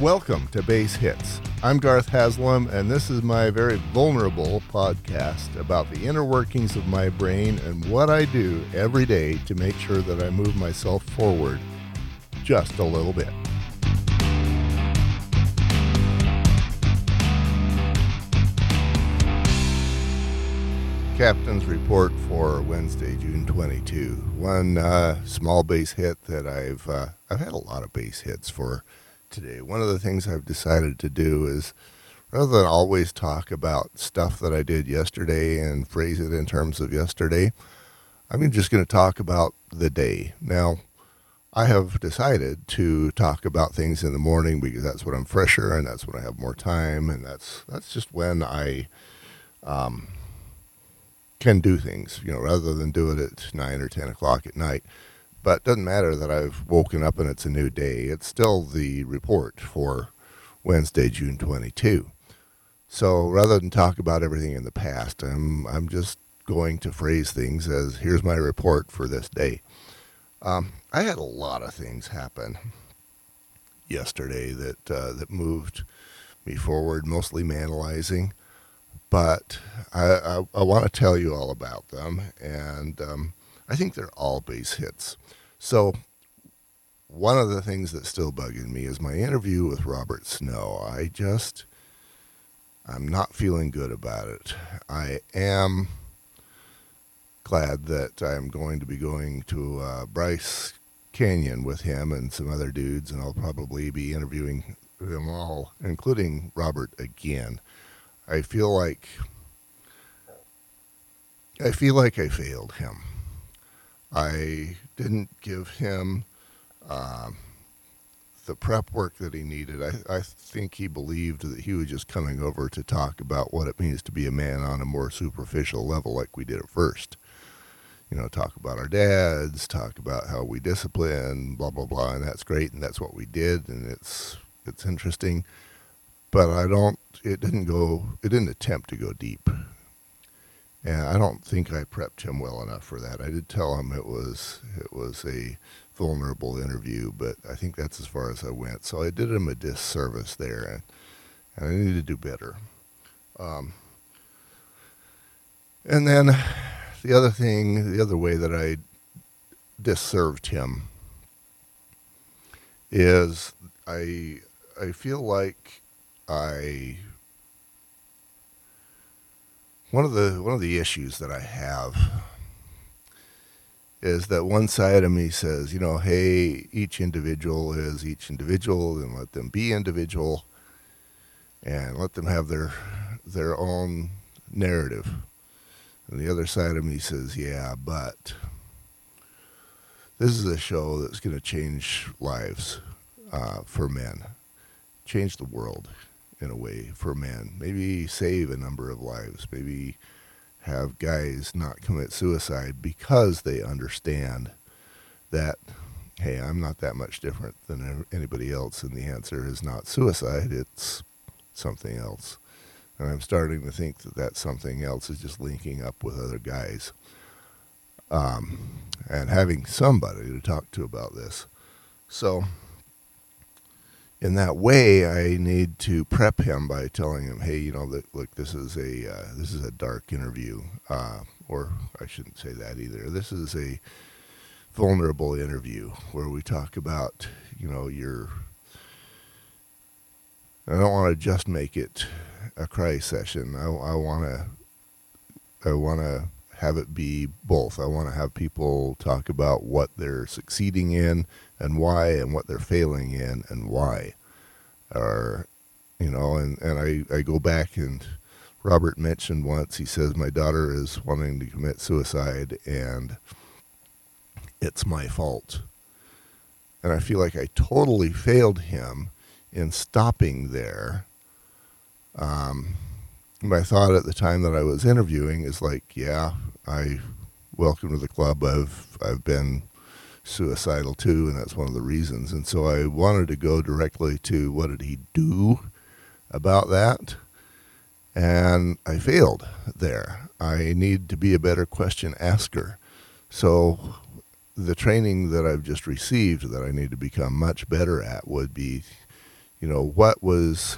Welcome to Base Hits. I'm Garth Haslam, and this is my very vulnerable podcast about the inner workings of my brain and what I do every day to make sure that I move myself forward just a little bit. Captain's report for Wednesday, June 22. One uh, small base hit that I've uh, I've had a lot of base hits for today. One of the things I've decided to do is rather than always talk about stuff that I did yesterday and phrase it in terms of yesterday, I'm just going to talk about the day. Now, I have decided to talk about things in the morning because that's when I'm fresher and that's when I have more time and that's that's just when I um, can do things, you know, rather than do it at nine or ten o'clock at night. But it doesn't matter that I've woken up and it's a new day. It's still the report for Wednesday, June 22. So rather than talk about everything in the past, I'm I'm just going to phrase things as here's my report for this day. Um, I had a lot of things happen yesterday that uh, that moved me forward, mostly manalizing but I, I, I want to tell you all about them, and um, I think they're all base hits. So, one of the things that's still bugging me is my interview with Robert Snow. I just, I'm not feeling good about it. I am glad that I'm going to be going to uh, Bryce Canyon with him and some other dudes, and I'll probably be interviewing them all, including Robert again. I feel like I feel like I failed him. I didn't give him uh, the prep work that he needed. I, I think he believed that he was just coming over to talk about what it means to be a man on a more superficial level, like we did at first. You know, talk about our dads, talk about how we discipline, blah blah blah, and that's great, and that's what we did, and it's it's interesting but I don't. It didn't go. It didn't attempt to go deep, and I don't think I prepped him well enough for that. I did tell him it was it was a vulnerable interview, but I think that's as far as I went. So I did him a disservice there, and, and I need to do better. Um, and then the other thing, the other way that I disserved him is I I feel like I one of the one of the issues that I have is that one side of me says, you know, hey, each individual is each individual, and let them be individual, and let them have their their own narrative. And the other side of me says, yeah, but this is a show that's going to change lives uh, for men, change the world in a way for men. Maybe save a number of lives. Maybe have guys not commit suicide because they understand that, hey, I'm not that much different than anybody else, and the answer is not suicide, it's something else. And I'm starting to think that that something else is just linking up with other guys um, and having somebody to talk to about this. So, in that way, I need to prep him by telling him, "Hey, you know, look, this is a uh, this is a dark interview, uh, or I shouldn't say that either. This is a vulnerable interview where we talk about, you know, your. I don't want to just make it a cry session. I, I want to, I want to have it be both. I want to have people talk about what they're succeeding in and why, and what they're failing in and why. Or, you know, and, and I, I go back and Robert mentioned once, he says, My daughter is wanting to commit suicide and it's my fault. And I feel like I totally failed him in stopping there. Um, my thought at the time that I was interviewing is like, yeah, I welcome to the club. I've I've been suicidal too, and that's one of the reasons. And so I wanted to go directly to what did he do about that, and I failed there. I need to be a better question asker. So the training that I've just received that I need to become much better at would be you know, what was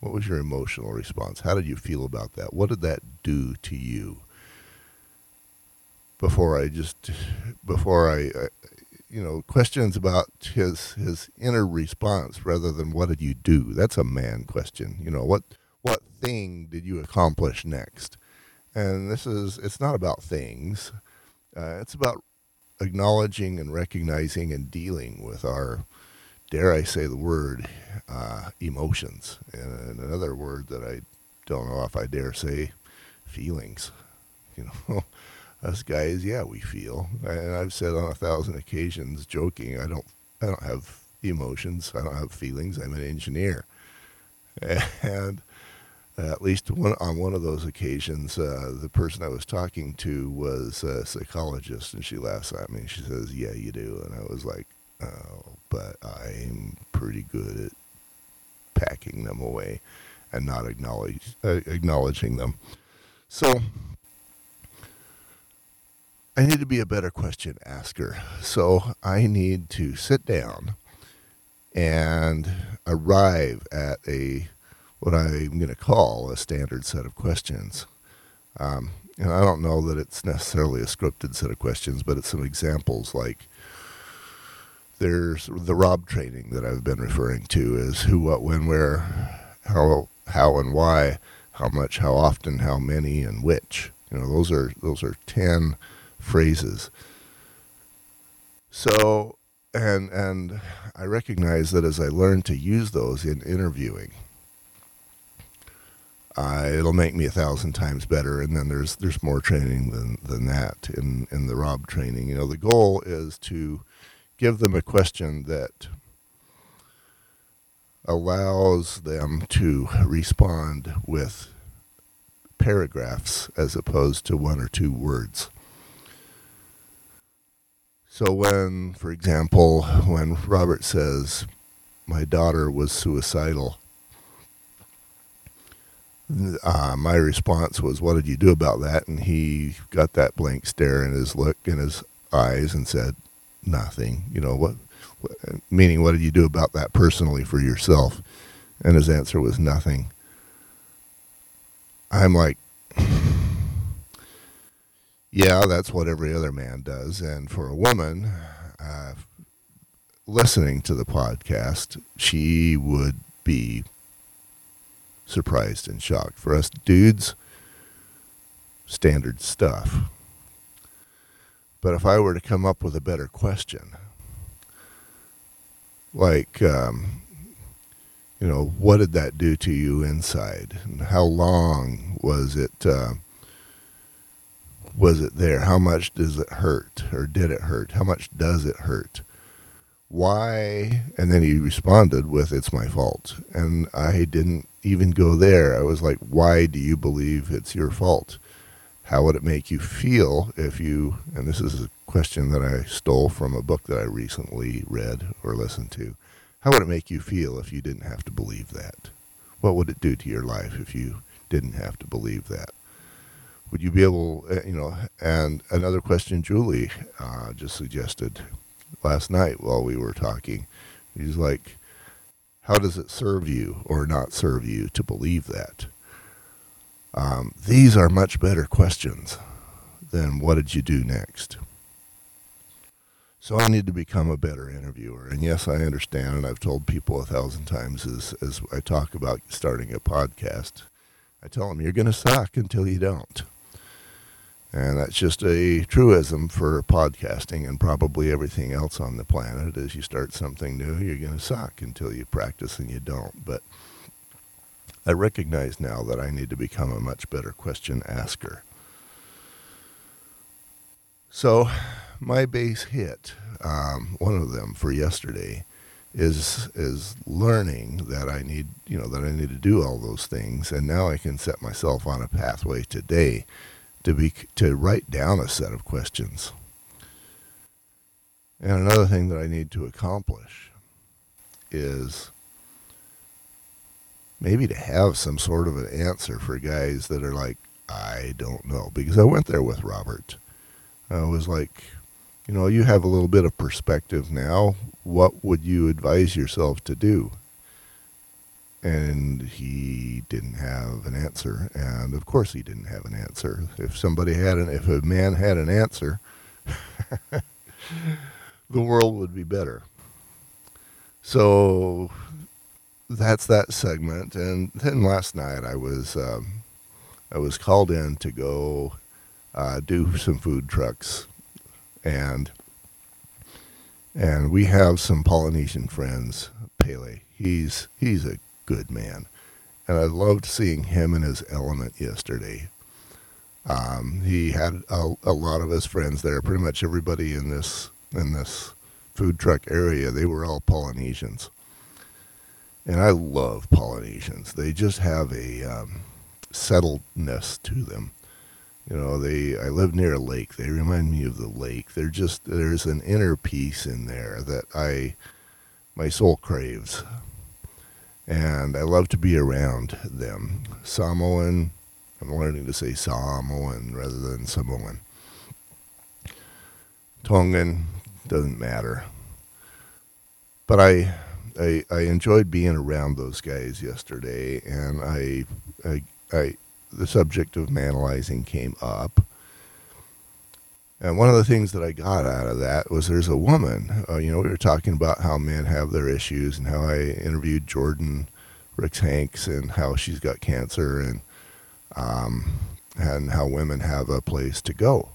what was your emotional response? How did you feel about that? What did that do to you? Before I just before I, I you know, questions about his his inner response rather than what did you do? That's a man question. You know, what what thing did you accomplish next? And this is it's not about things. Uh, it's about acknowledging and recognizing and dealing with our dare I say the word uh, emotions. And another word that I don't know if I dare say feelings. You know, us guys, yeah, we feel. And I've said on a thousand occasions, joking, I don't, I don't have emotions. I don't have feelings. I'm an engineer, and at least one on one of those occasions, uh, the person I was talking to was a psychologist, and she laughs at me. She says, "Yeah, you do," and I was like, "Oh, but I'm pretty good at packing them away and not acknowledge uh, acknowledging them." So I need to be a better question asker. So I need to sit down and arrive at a what I'm going to call a standard set of questions. Um, and I don't know that it's necessarily a scripted set of questions, but it's some examples like there's the Rob training that I've been referring to is who, what, when, where, how, how, and why, how much, how often, how many, and which. You know, those are those are ten phrases. So, and and I recognize that as I learn to use those in interviewing, uh, it'll make me a thousand times better. And then there's there's more training than than that in in the Rob training. You know, the goal is to give them a question that allows them to respond with paragraphs as opposed to one or two words. So when, for example, when Robert says, my daughter was suicidal, uh, my response was, "What did you do about that?" And he got that blank stare in his look in his eyes and said, "Nothing." You know what? what meaning, what did you do about that personally for yourself? And his answer was nothing. I'm like, yeah, that's what every other man does. And for a woman, uh, listening to the podcast, she would be surprised and shocked. For us dudes, standard stuff. But if I were to come up with a better question, like, um, you know, what did that do to you inside? And how long was it? Uh, was it there? How much does it hurt, or did it hurt? How much does it hurt? Why? And then he responded with, "It's my fault," and I didn't even go there. I was like, why do you believe it's your fault? How would it make you feel if you, and this is a question that I stole from a book that I recently read or listened to. How would it make you feel if you didn't have to believe that? What would it do to your life if you didn't have to believe that? Would you be able, uh, you know, and another question Julie uh, just suggested last night while we were talking. He's like, how does it serve you or not serve you to believe that? Um, these are much better questions than what did you do next? So I need to become a better interviewer. And yes, I understand, and I've told people a thousand times as, as I talk about starting a podcast, I tell them, you're going to suck until you don't. And that's just a truism for podcasting and probably everything else on the planet. As you start something new, you're going to suck until you practice and you don't. But I recognize now that I need to become a much better question asker. So, my base hit, um, one of them for yesterday, is is learning that I need, you know, that I need to do all those things, and now I can set myself on a pathway today to be to write down a set of questions. And another thing that I need to accomplish is maybe to have some sort of an answer for guys that are like, I don't know. Because I went there with Robert. I was like, you know, you have a little bit of perspective now. What would you advise yourself to do? And he didn't have an answer. And of course, he didn't have an answer. If somebody had an, if a man had an answer, the world would be better. So that's that segment. And then last night I was um, I was called in to go uh, do some food trucks, and and we have some Polynesian friends. Pele, he's he's a good man, and I loved seeing him in his element yesterday. Um, he had a, a lot of his friends there. Pretty much everybody in this in this food truck area, they were all Polynesians. And I love Polynesians. They just have a um, settledness to them. You know, they I live near a lake. They remind me of the lake. They're just there's an inner peace in there that I my soul craves. And I love to be around them. Samoan, I'm learning to say Samoan rather than Samoan. Tongan, doesn't matter. But I, I, I enjoyed being around those guys yesterday, and I, I, I, the subject of manalizing came up. And one of the things that I got out of that was there's a woman, uh, you know, we were talking about how men have their issues and how I interviewed Jordan Ricks Hanks and how she's got cancer and, um, and how women have a place to go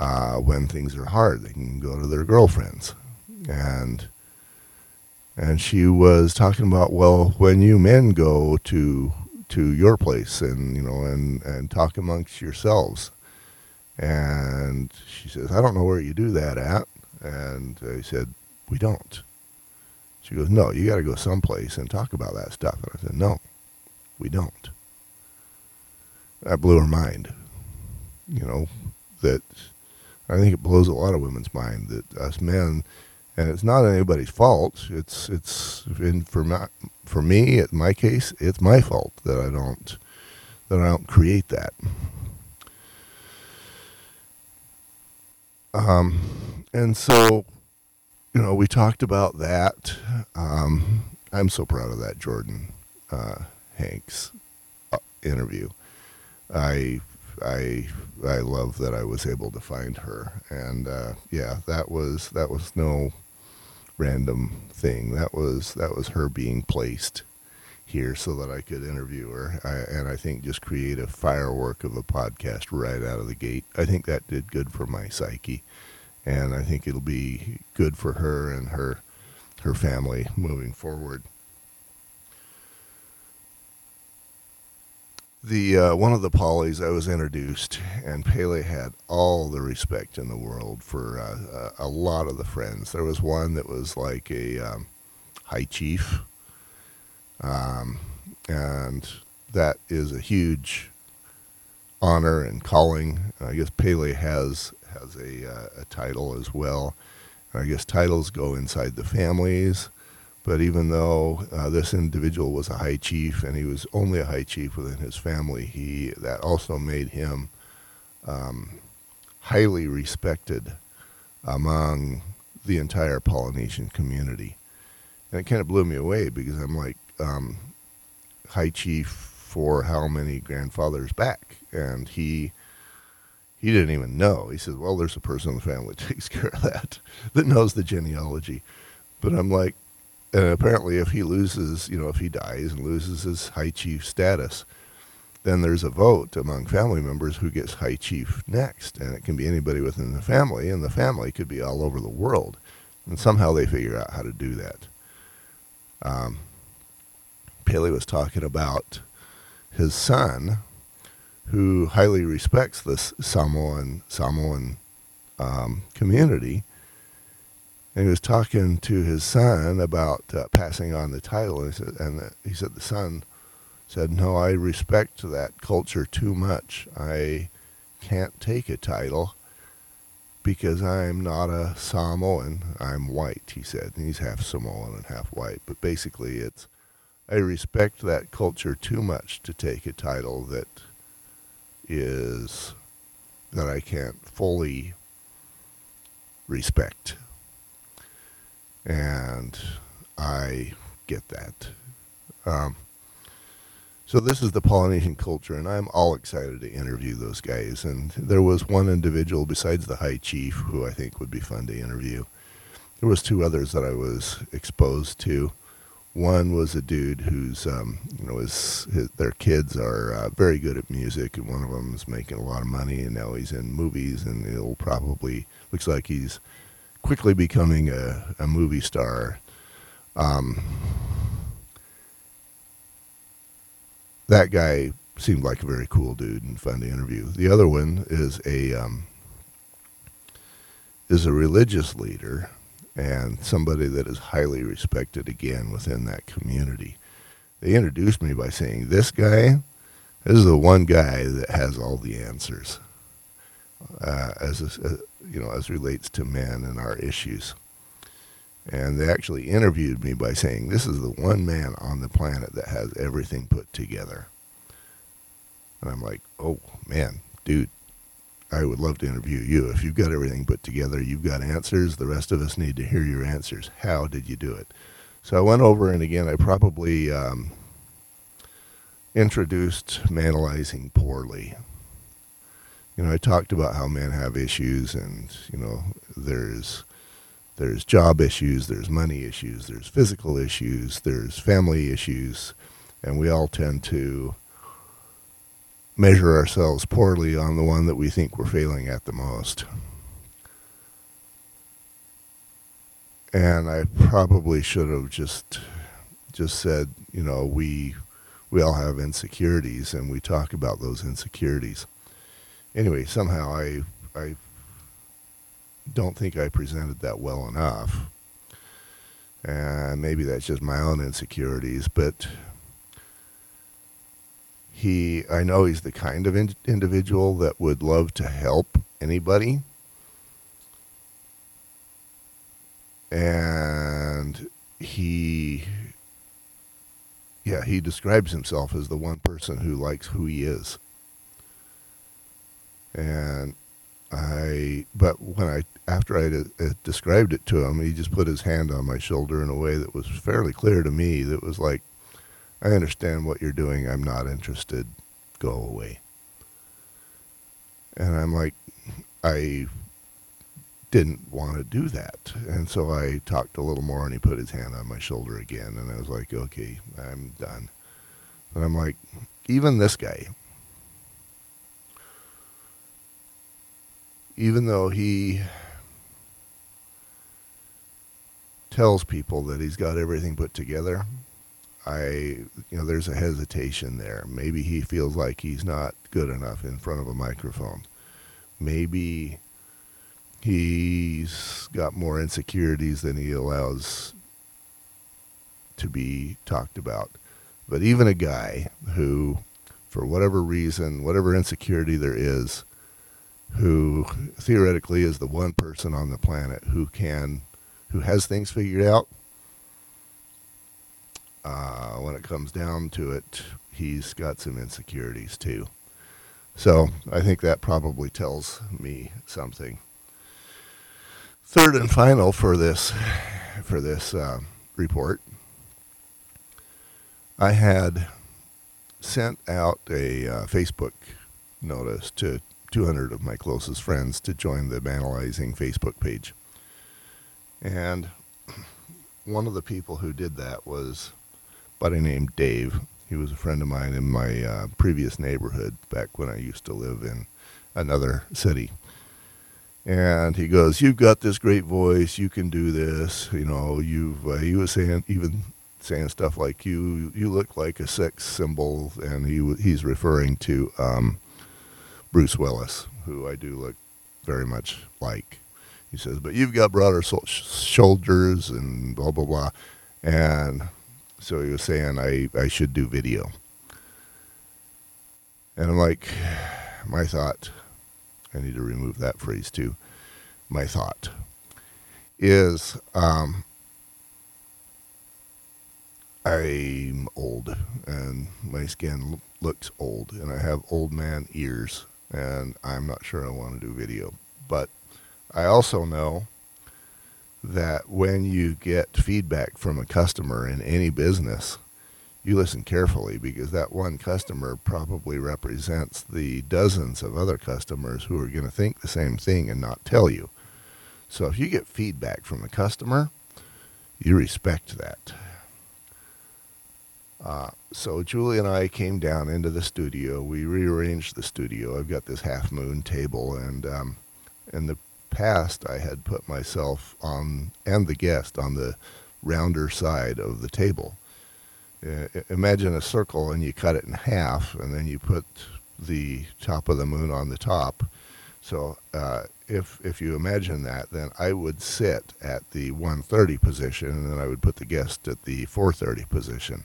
uh, when things are hard. They can go to their girlfriends, and and she was talking about well, when you men go to to your place and you know and and talk amongst yourselves, and she says, I don't know where you do that at, and I said, we don't. She goes, no, you got to go someplace and talk about that stuff. And I said, no, we don't. That blew her mind. You know, that I think it blows a lot of women's mind that us men, and it's not anybody's fault. It's it's in for my, for me, in my case, it's my fault that I don't that I don't create that. Um, and so, you know, we talked about that. Um, I'm so proud of that Jordan uh, Hanks uh, interview. I I I love that I was able to find her, and uh, yeah, that was that was no random thing. That was that was her being placed here so that I could interview her, I, and I think just create a firework of a podcast right out of the gate. I think that did good for my psyche, and I think it'll be good for her and her her family moving forward. the uh, one of the polys I was introduced, and Pele had all the respect in the world for uh, a, a, lot of the friends. There was one that was like a um, high chief, um, and that is a huge honor and calling. I guess Pele has has a, uh, a title as well. I guess titles go inside the families. But even though uh, this individual was a high chief and he was only a high chief within his family, he that also made him um, highly respected among the entire Polynesian community. And it kind of blew me away because I'm like, um, high chief for how many grandfathers back? And he he didn't even know. He says, "Well, there's a person in the family that takes care of that, that knows the genealogy." But I'm like, and apparently, if he loses, you know, if he dies and loses his high chief status, then there's a vote among family members who gets high chief next, and it can be anybody within the family, and the family could be all over the world, and somehow they figure out how to do that. Um, Pele was talking about his son, who highly respects this Samoan Samoan um, community, and he was talking to his son about uh, passing on the title. And he said, and the, he said the son said, "No, I respect that culture too much. I can't take a title because I'm not a Samoan. I'm white." He said, and he's half Samoan and half white. But basically, it's I respect that culture too much to take a title that is that I can't fully respect. And I get that. Um, so this is the Polynesian culture, and I'm all excited to interview those guys. And there was one individual besides the high chief who I think would be fun to interview. There was two others that I was exposed to. One was a dude who's, um, you know, his, his their kids are uh, very good at music, and one of them is making a lot of money, and now he's in movies, and he'll probably looks like he's quickly becoming a, a movie star. Um, that guy seemed like a very cool dude and fun to interview. The other one is a um, is a religious leader and somebody that is highly respected again within that community. They introduced me by saying, "This guy, this is the one guy that has all the answers, uh, as uh, you know, as relates to men and our issues." And they actually interviewed me by saying, This is the one man on the planet that has everything put together. And I'm like, Oh, man, dude, I would love to interview you. If you've got everything put together, you've got answers. The rest of us need to hear your answers. How did you do it? So I went over, and again, I probably um, introduced manalizing poorly. You know, I talked about how men have issues, and, you know, there's there's job issues, there's money issues, there's physical issues, there's family issues, and we all tend to measure ourselves poorly on the one that we think we're failing at the most. And I probably should have just just said, you know, we we all have insecurities and we talk about those insecurities. Anyway, somehow I I don't think I presented that well enough. And maybe that's just my own insecurities, but he, I know he's the kind of in- individual that would love to help anybody. And he, yeah, he describes himself as the one person who likes who he is. And I, but when I, after I uh, described it to him, he just put his hand on my shoulder in a way that was fairly clear to me. That was like, I understand what you're doing. I'm not interested. Go away. And I'm like, I didn't want to do that. And so I talked a little more and he put his hand on my shoulder again. And I was like, okay, I'm done. But I'm like, even this guy, even though he tells people that he's got everything put together, I, you know, there's a hesitation there. Maybe he feels like he's not good enough in front of a microphone. Maybe he's got more insecurities than he allows to be talked about. But even a guy who, for whatever reason, whatever insecurity there is, who theoretically is the one person on the planet who can, who has things figured out. Uh, when it comes down to it, he's got some insecurities too. So I think that probably tells me something. Third and final for this for this uh, report, I had sent out a uh, Facebook notice to 200 of my closest friends to join the Manalizing Facebook page. And one of the people who did that was buddy named Dave. He was a friend of mine in my uh, previous neighborhood back when I used to live in another city. And he goes, "You've got this great voice. You can do this. You know, you've." Uh, he was saying even saying stuff like, "You you look like a sex symbol," and he he's referring to um, Bruce Willis, who I do look very much like. He says, but you've got broader so- shoulders and blah, blah, blah. And so he was saying I, I should do video. And I'm like, my thought, I need to remove that phrase too. My thought is um, I'm old and my skin looks old and I have old man ears and I'm not sure I want to do video. But I also know that when you get feedback from a customer in any business, you listen carefully because that one customer probably represents the dozens of other customers who are going to think the same thing and not tell you. So if you get feedback from a customer, you respect that. Uh, so Julie and I came down into the studio. We rearranged the studio. I've got this half moon table, and um, in the past, I had put myself on and the guest on the rounder side of the table. Uh, imagine a circle, and you cut it in half, and then you put the top of the moon on the top. So uh, if if you imagine that, then I would sit at the 130 position, and then I would put the guest at the 430 position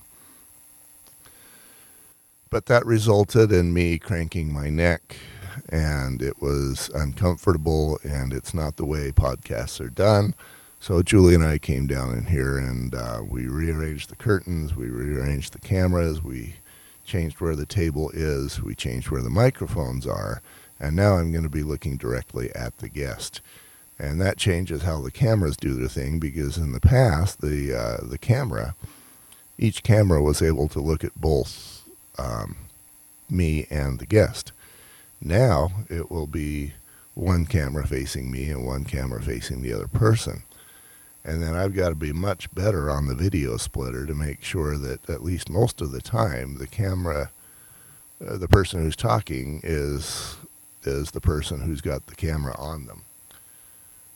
but that resulted in me cranking my neck and it was uncomfortable and it's not the way podcasts are done. So Julie and I came down in here and uh, we rearranged the curtains, we rearranged the cameras, we changed where the table is, we changed where the microphones are, and now I'm going to be looking directly at the guest. And that changes how the cameras do their thing because in the past the uh, the camera, each camera was able to look at both um, me and the guest. Now it will be one camera facing me and one camera facing the other person. And then I've got to be much better on the video splitter to make sure that at least most of the time the camera, uh, the person who's talking is is the person who's got the camera on them.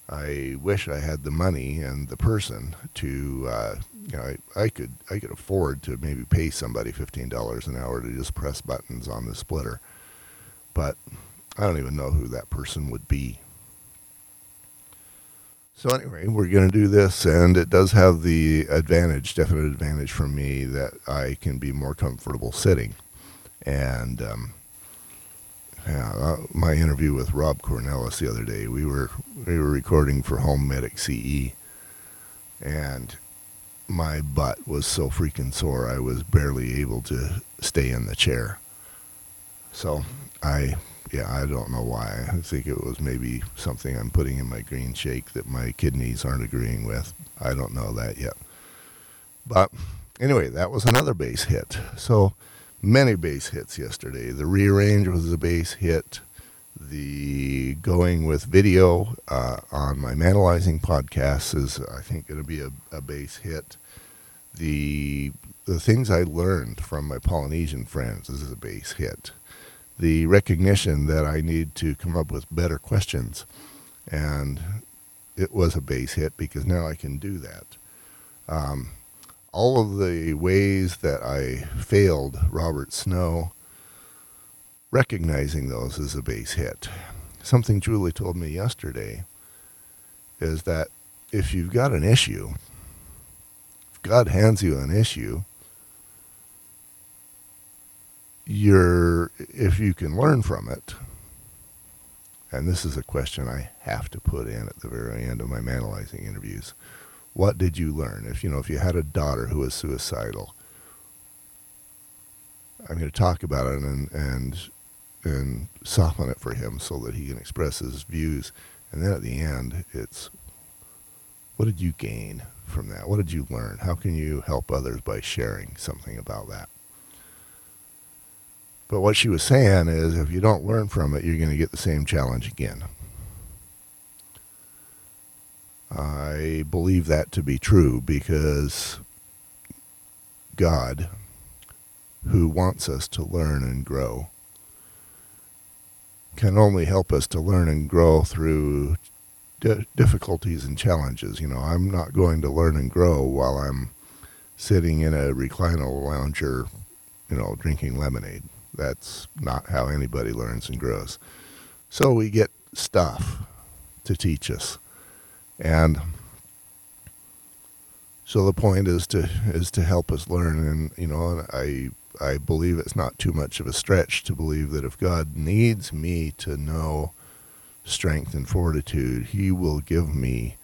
I wish I had the money and the person to, uh, you know, I, I could I could afford to maybe pay somebody fifteen dollars an hour to just press buttons on the splitter, but I don't even know who that person would be. So anyway, we're going to do this, and it does have the advantage, definite advantage for me, that I can be more comfortable sitting, and um, yeah, uh, my interview with Rob Cornelis the other day, we were we were recording for Home Medic CE, and my butt was so freaking sore I was barely able to stay in the chair. So I yeah, I don't know why. I think it was maybe something I'm putting in my green shake that my kidneys aren't agreeing with. I don't know that yet. But anyway, that was another base hit. So many base hits yesterday. The rearrange was a base hit. The going with video uh, on my Manalizing podcast is, I think, going to be a, a base hit. The the things I learned from my Polynesian friends This is a base hit. The recognition that I need to come up with better questions, and it was a base hit because now I can do that. Um, all of the ways that I failed Robert Snow, recognizing those as a base hit. Something Julie told me yesterday is that if you've got an issue, if God hands you an issue, if you can learn from it, and this is a question I have to put in at the very end of my manalizing interviews what did you learn? If you know, if you had a daughter who was suicidal, I'm going to talk about it and and and soften it for him so that he can express his views. And then at the end, it's what did you gain from that? What did you learn? How can you help others by sharing something about that? But what she was saying is if you don't learn from it, you're going to get the same challenge again. I believe that to be true because God, who wants us to learn and grow, can only help us to learn and grow through difficulties and challenges. You know, I'm not going to learn and grow while I'm sitting in a recliner lounger, you know, drinking lemonade. That's not how anybody learns and grows. So we get stuff to teach us. And so the point is to is to help us learn and you know I I believe it's not too much of a stretch to believe that if God needs me to know strength and fortitude, he will give me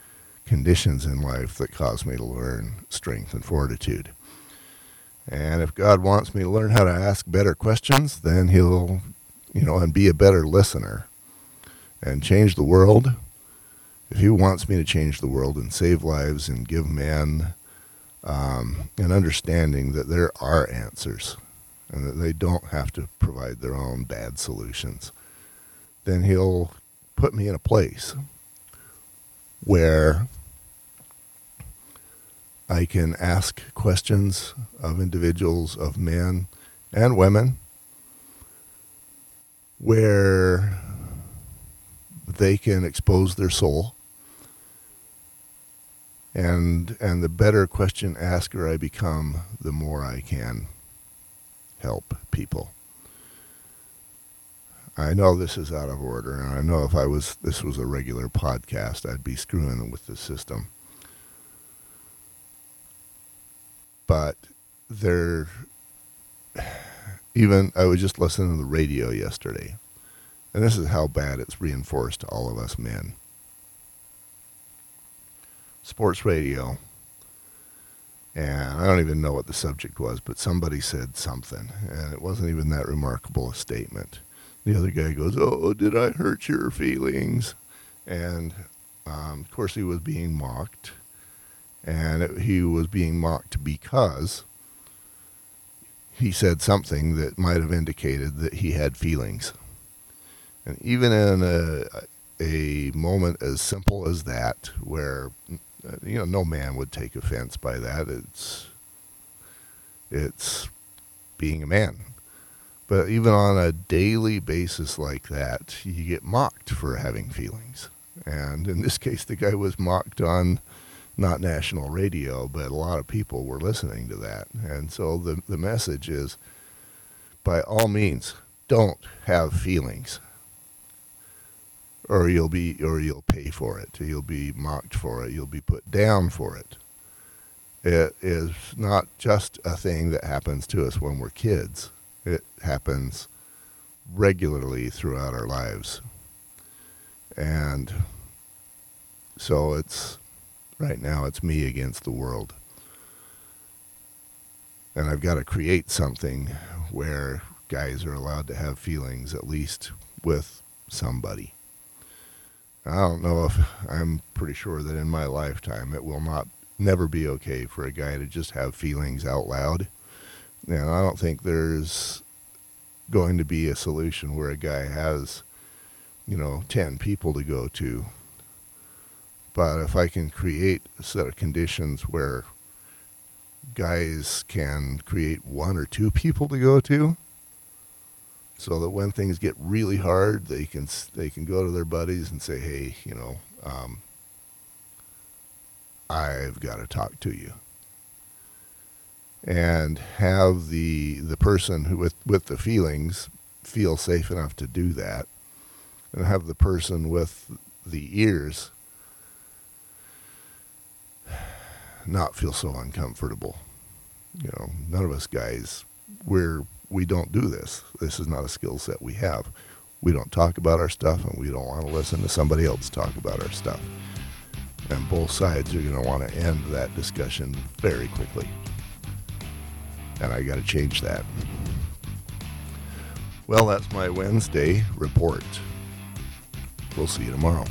conditions in life that cause me to learn strength and fortitude. And if God wants me to learn how to ask better questions, then he'll, you know, and be a better listener and change the world. If he wants me to change the world and save lives and give man um, and understanding that there are answers and that they don't have to provide their own bad solutions, then he'll put me in a place where I can ask questions of individuals, of men and women, where they can expose their soul. And, and the better question asker I become, the more I can help people. I know this is out of order, and I know if I was this was a regular podcast, I'd be screwing with the system. But there, even I was just listening to the radio yesterday, and this is how bad it's reinforced to all of us men. Sports radio, and I don't even know what the subject was, but somebody said something, and it wasn't even that remarkable a statement the other guy goes, "Oh, did I hurt your feelings?" And um, of course, he was being mocked, and it, he was being mocked because he said something that might have indicated that he had feelings. And even in a, a moment as simple as that, where you know no man would take offense by that, it's it's being a man. But even on a daily basis like that, you get mocked for having feelings. And in this case, the guy was mocked on not national radio, but a lot of people were listening to that. And so the, the message is by all means, don't have feelings. Or you'll be or you'll pay for it. You'll be mocked for it. You'll be put down for it. It is not just a thing that happens to us when we're kids it happens regularly throughout our lives. And so it's right now it's me against the world. And I've got to create something where guys are allowed to have feelings at least with somebody. I don't know if I'm pretty sure that in my lifetime it will not never be okay for a guy to just have feelings out loud and I don't think there's going to be a solution where a guy has, you know, 10 people to go to. But if I can create a set of conditions where guys can create one or two people to go to, so that when things get really hard, they can they can go to their buddies and say, "Hey, you know, um, I've got to talk to you." and have the the person who with with the feelings feel safe enough to do that and have the person with the ears not feel so uncomfortable you know none of us guys we're we don't do this this is not a skill set we have we don't talk about our stuff and we don't want to listen to somebody else talk about our stuff and both sides are going to want to end that discussion very quickly and I got to change that. Well, that's my Wednesday report. We'll see you tomorrow.